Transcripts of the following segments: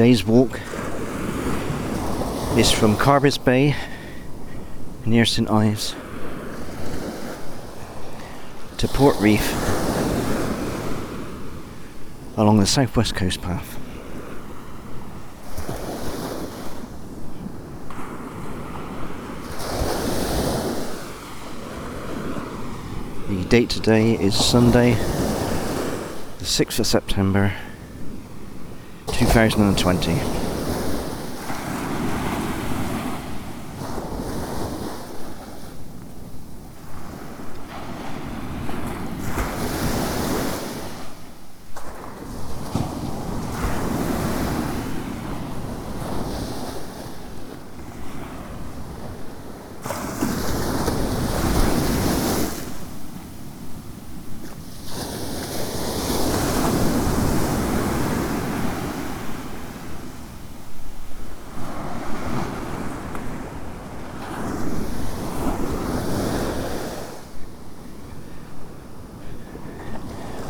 Today's walk is from Carbis Bay near St Ives to Portreath along the southwest coast path. The date today is Sunday, the 6th of September 2020.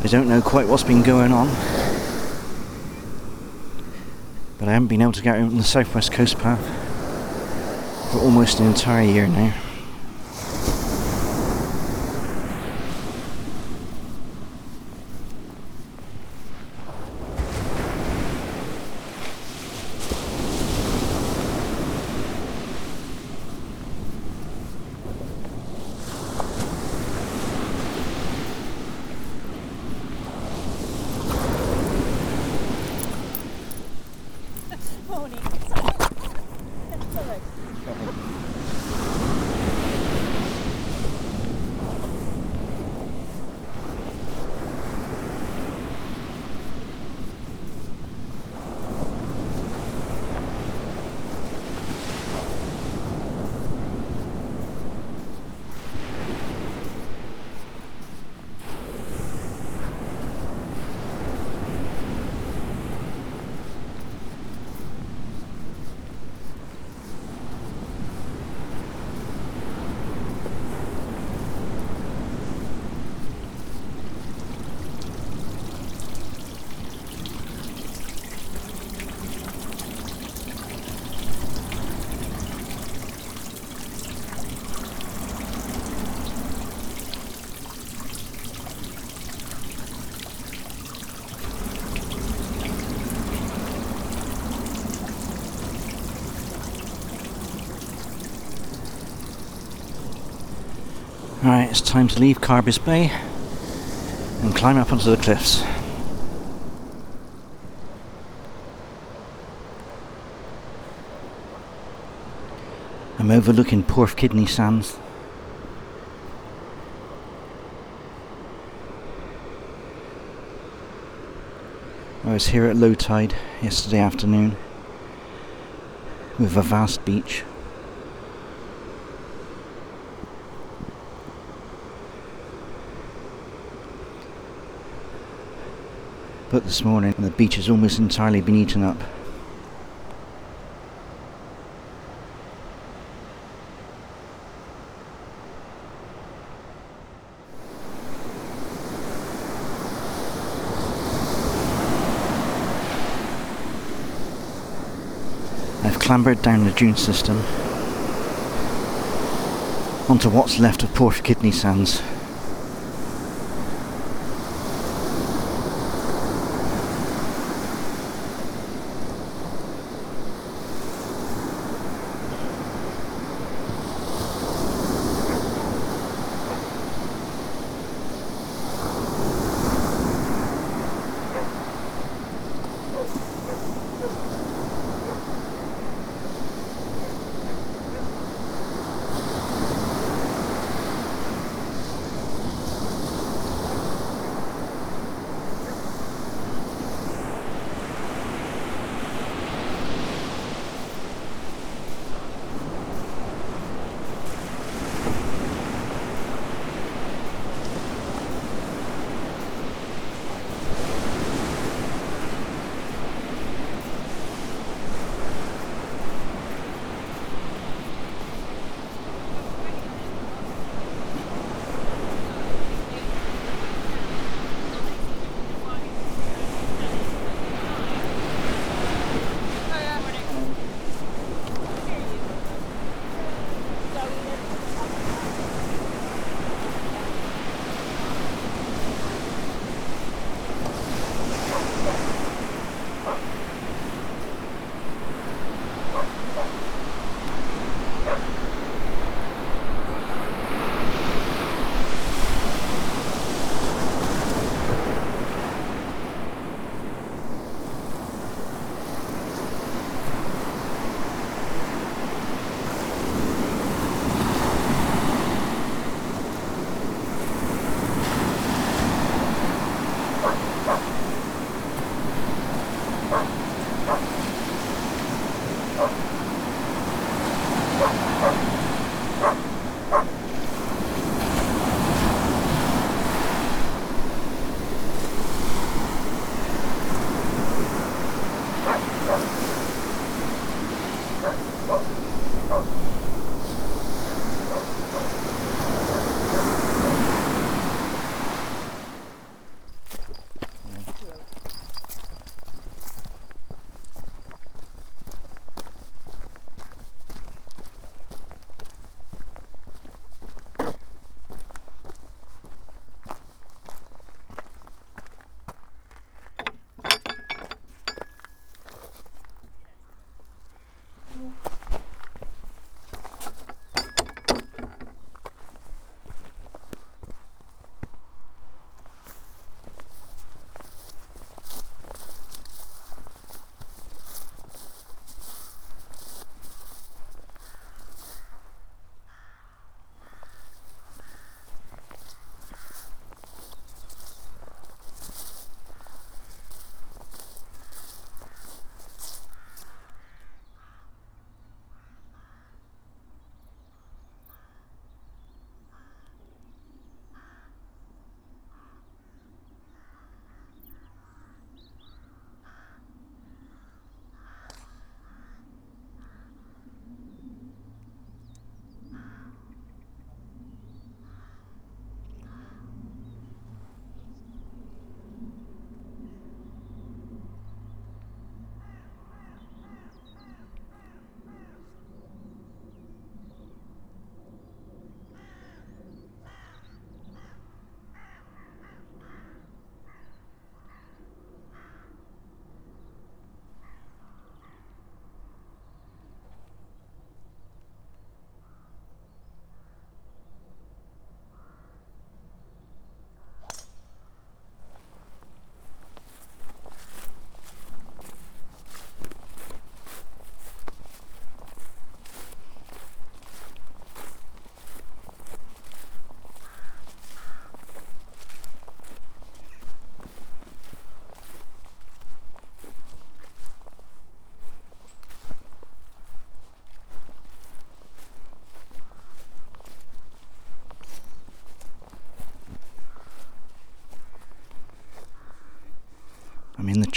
I don't know quite what's been going on. But I haven't been able to get out on the southwest coast path for almost an entire year now. It's time to leave Carbis Bay and climb up onto the cliffs. I'm overlooking Porthkidney Sands. I was here at low tide yesterday afternoon with a vast beach. But this morning the beach has almost entirely been eaten up. I've clambered down the dune system onto what's left of Porthkidney Sands.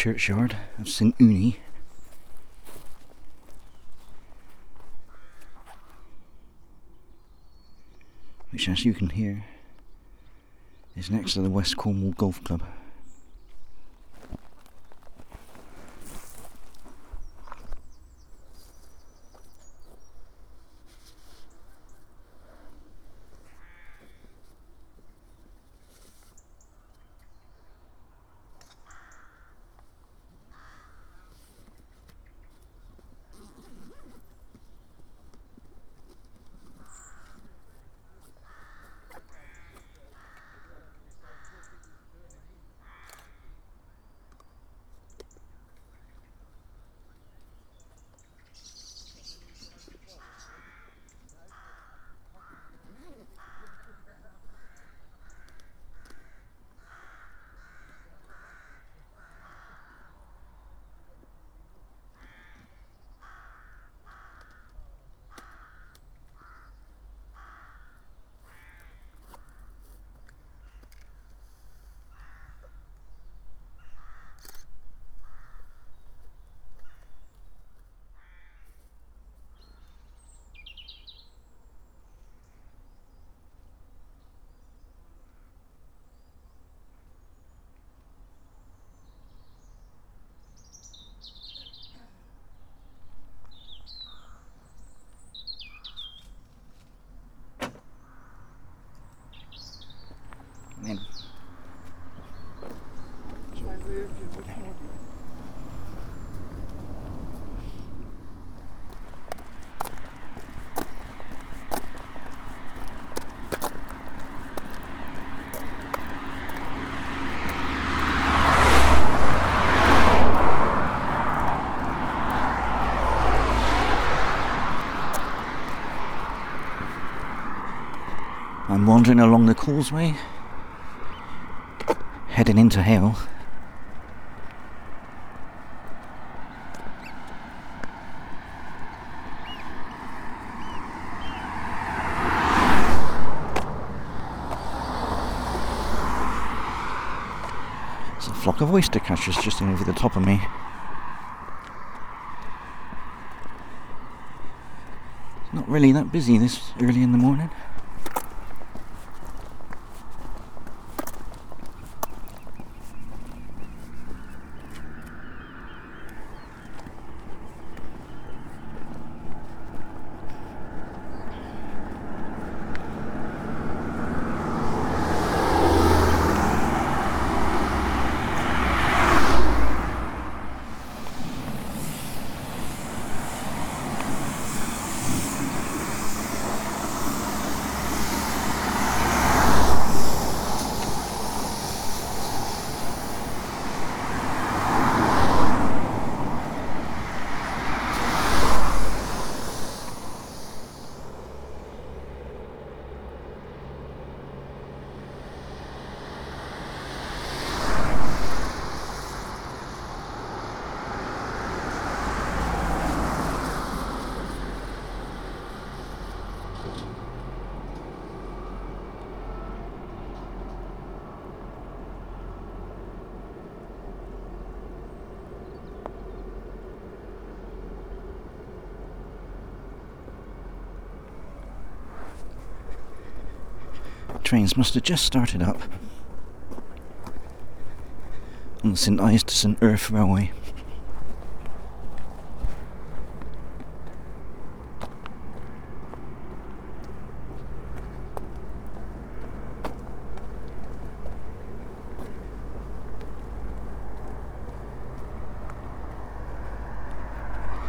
Churchyard of St Uny. Which, as you can hear, is next to the West Cornwall Golf Club. Wandering along the causeway, heading into Hayle. There's a flock of oyster catchers just over the top of me. Not really that busy this early in the morning. Trains must have just started up on the St Ives to St Erth Railway.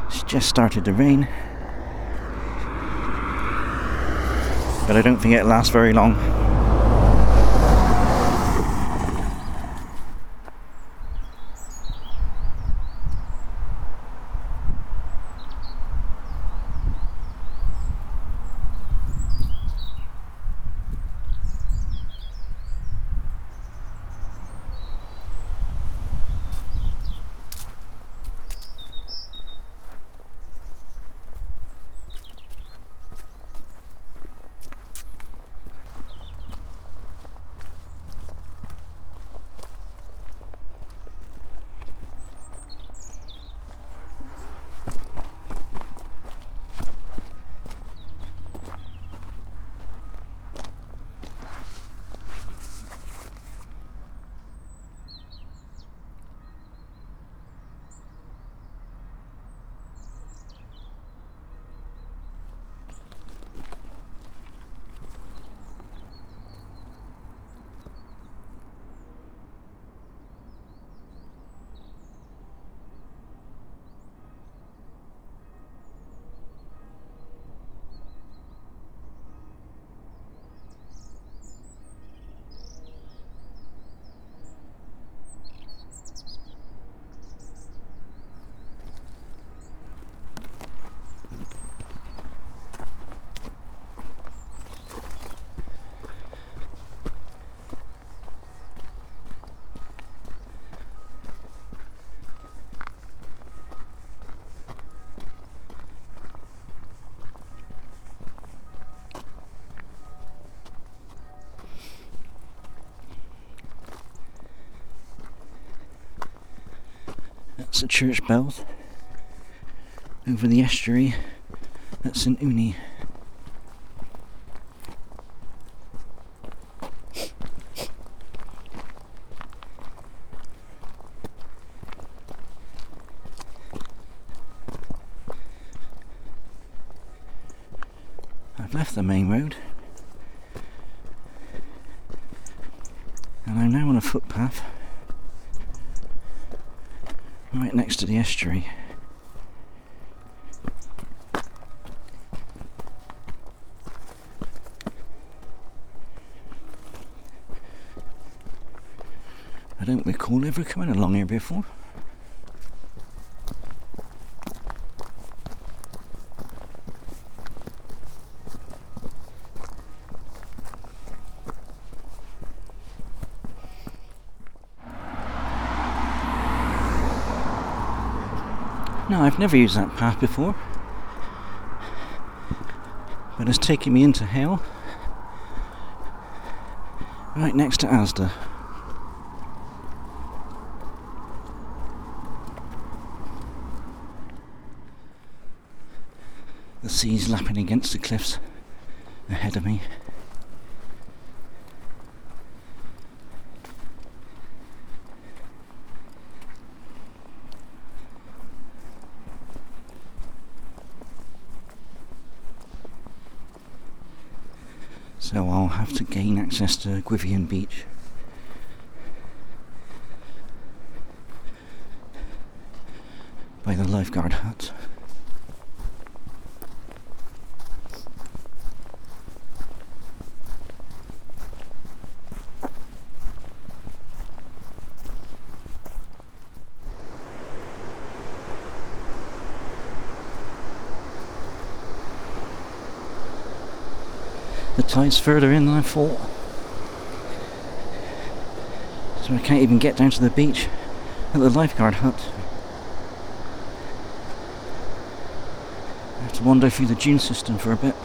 It's just started to rain. But I don't think it'll last very long. That's the church bells over the estuary at St Uny. I've left the main road and I'm now on a footpath right next to the estuary. I ever coming along here before. No, I've never used that path before. But it's taking me into Hayle. Right next to Asda. Sea's lapping against the cliffs ahead of me. So I'll have to gain access to Gwithian Beach. By the lifeguard hut. The tide's further in than I thought. So I can't even get down to the beach at the lifeguard hut. I have to wander through the dune system for a bit.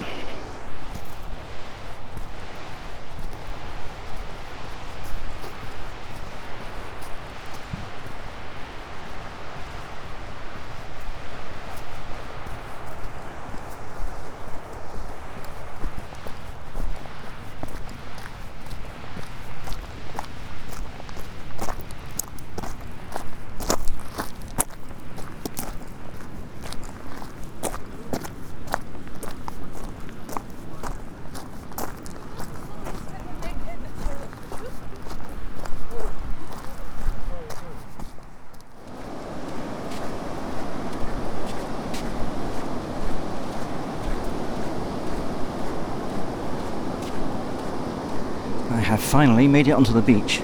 Have finally made it onto the beach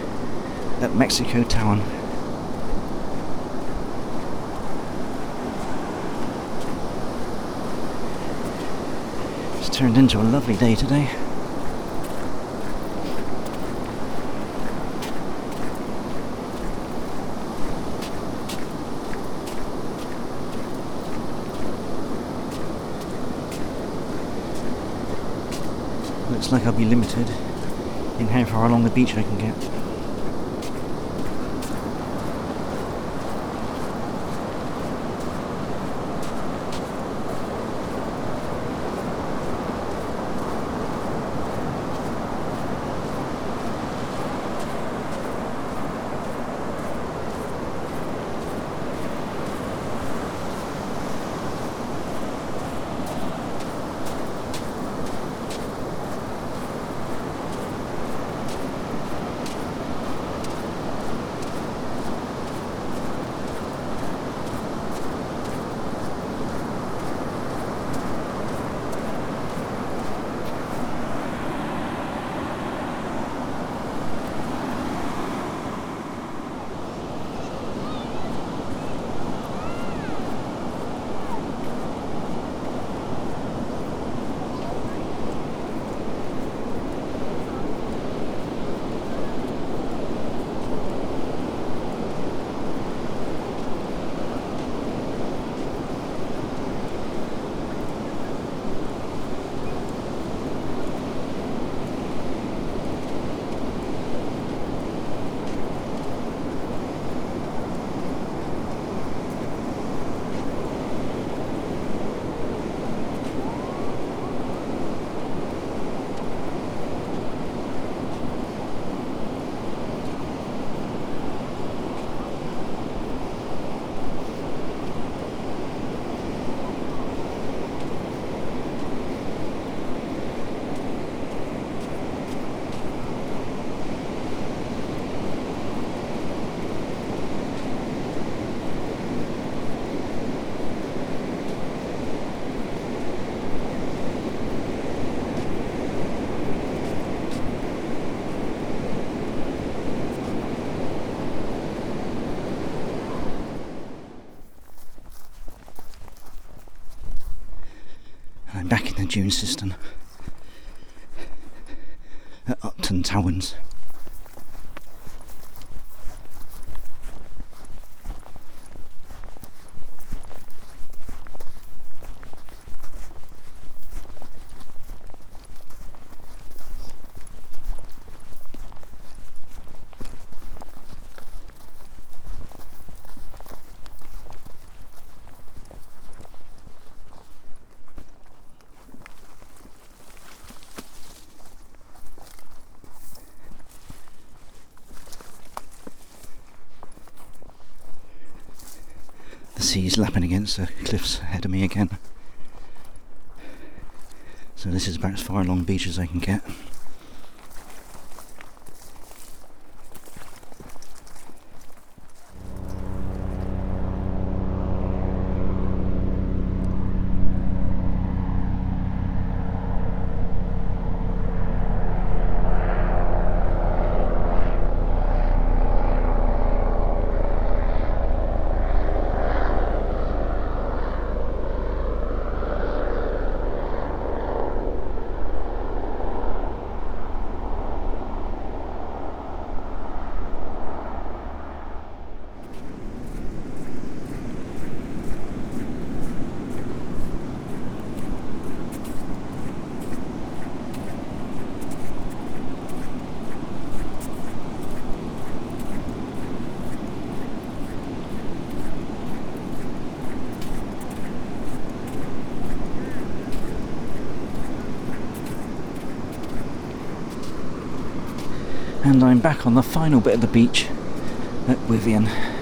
at Mexico Town. It's turned into a lovely day today. Looks like I'll be limited in how far along the beach I can get. Dune system at Upton Towans. The sea's lapping against the cliffs ahead of me again. So this is about as far along beach as I can get. And I'm back on the final bit of the beach at Gwithian.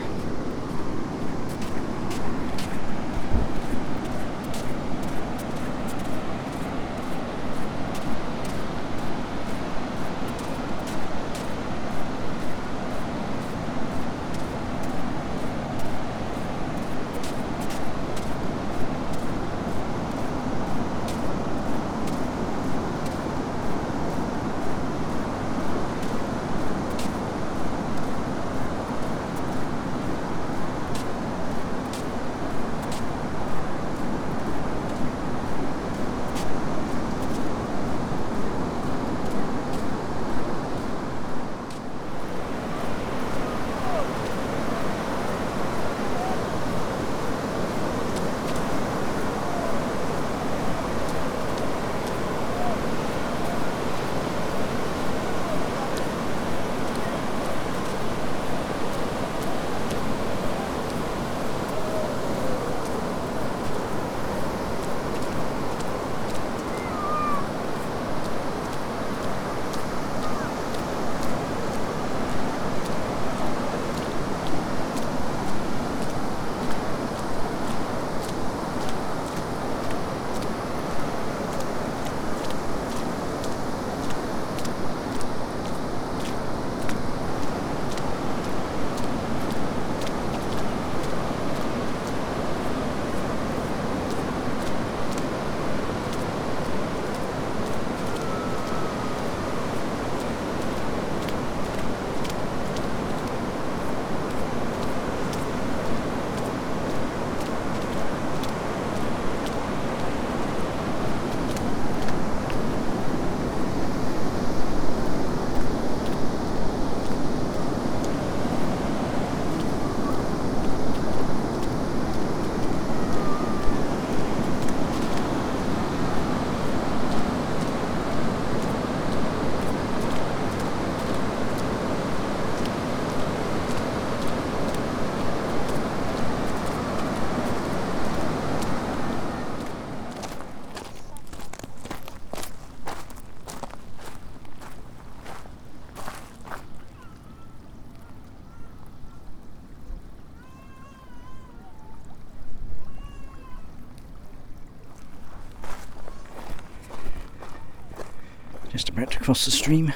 Just about to cross the stream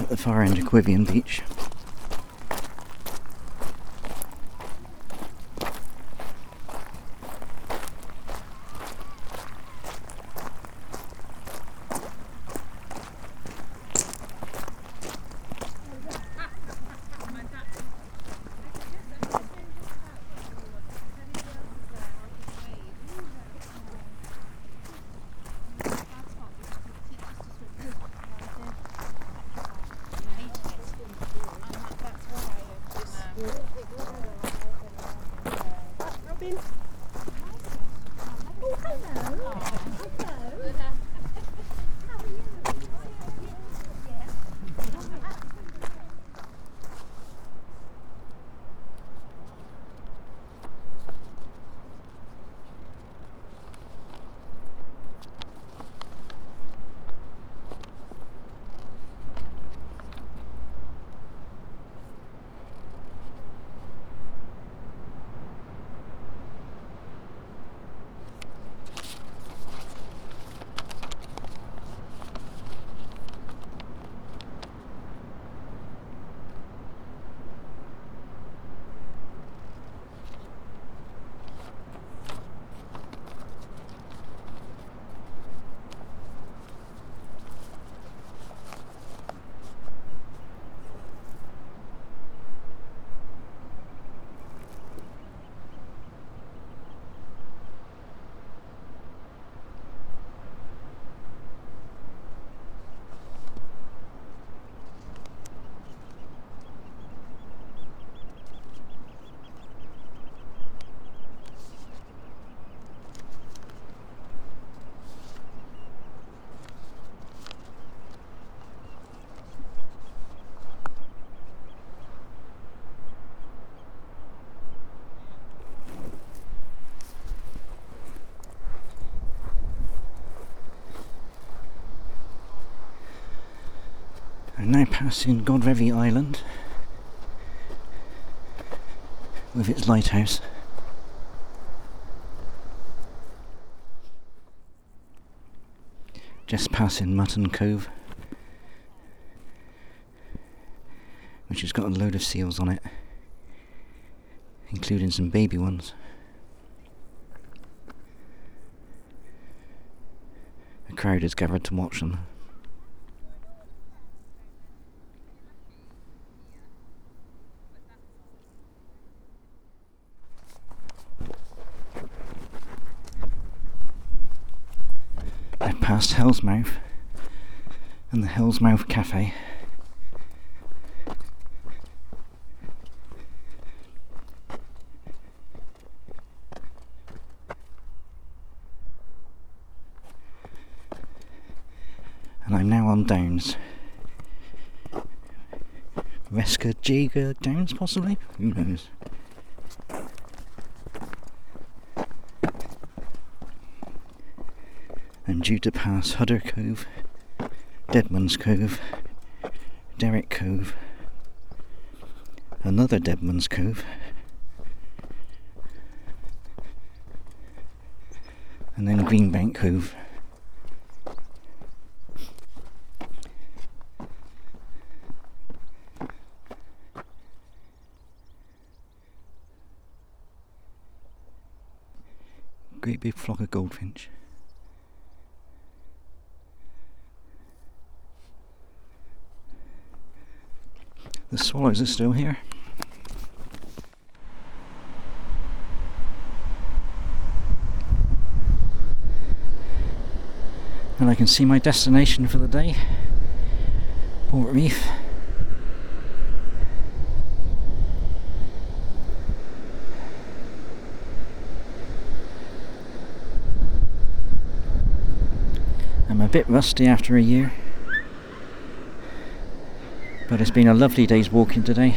at the far end of Gwithian Beach. Now passing Godrevy Island with its lighthouse. Just passing Mutton Cove, which has got a load of seals on it, including some baby ones. A crowd has gathered to watch them. Passed Hell's Mouth and the Hell's Mouth Cafe. And I'm now on Downs. Reskajeage Downs, possibly? Who knows? I'm due to pass Hudder Cove, Deadman's Cove, Derrick Cove, another Deadman's Cove, and then Greenbank Cove. Great big flock of goldfinch. The swallows are still here. And I can see my destination for the day Portreath. I'm a bit rusty after a year. But it's been a lovely day's walking today.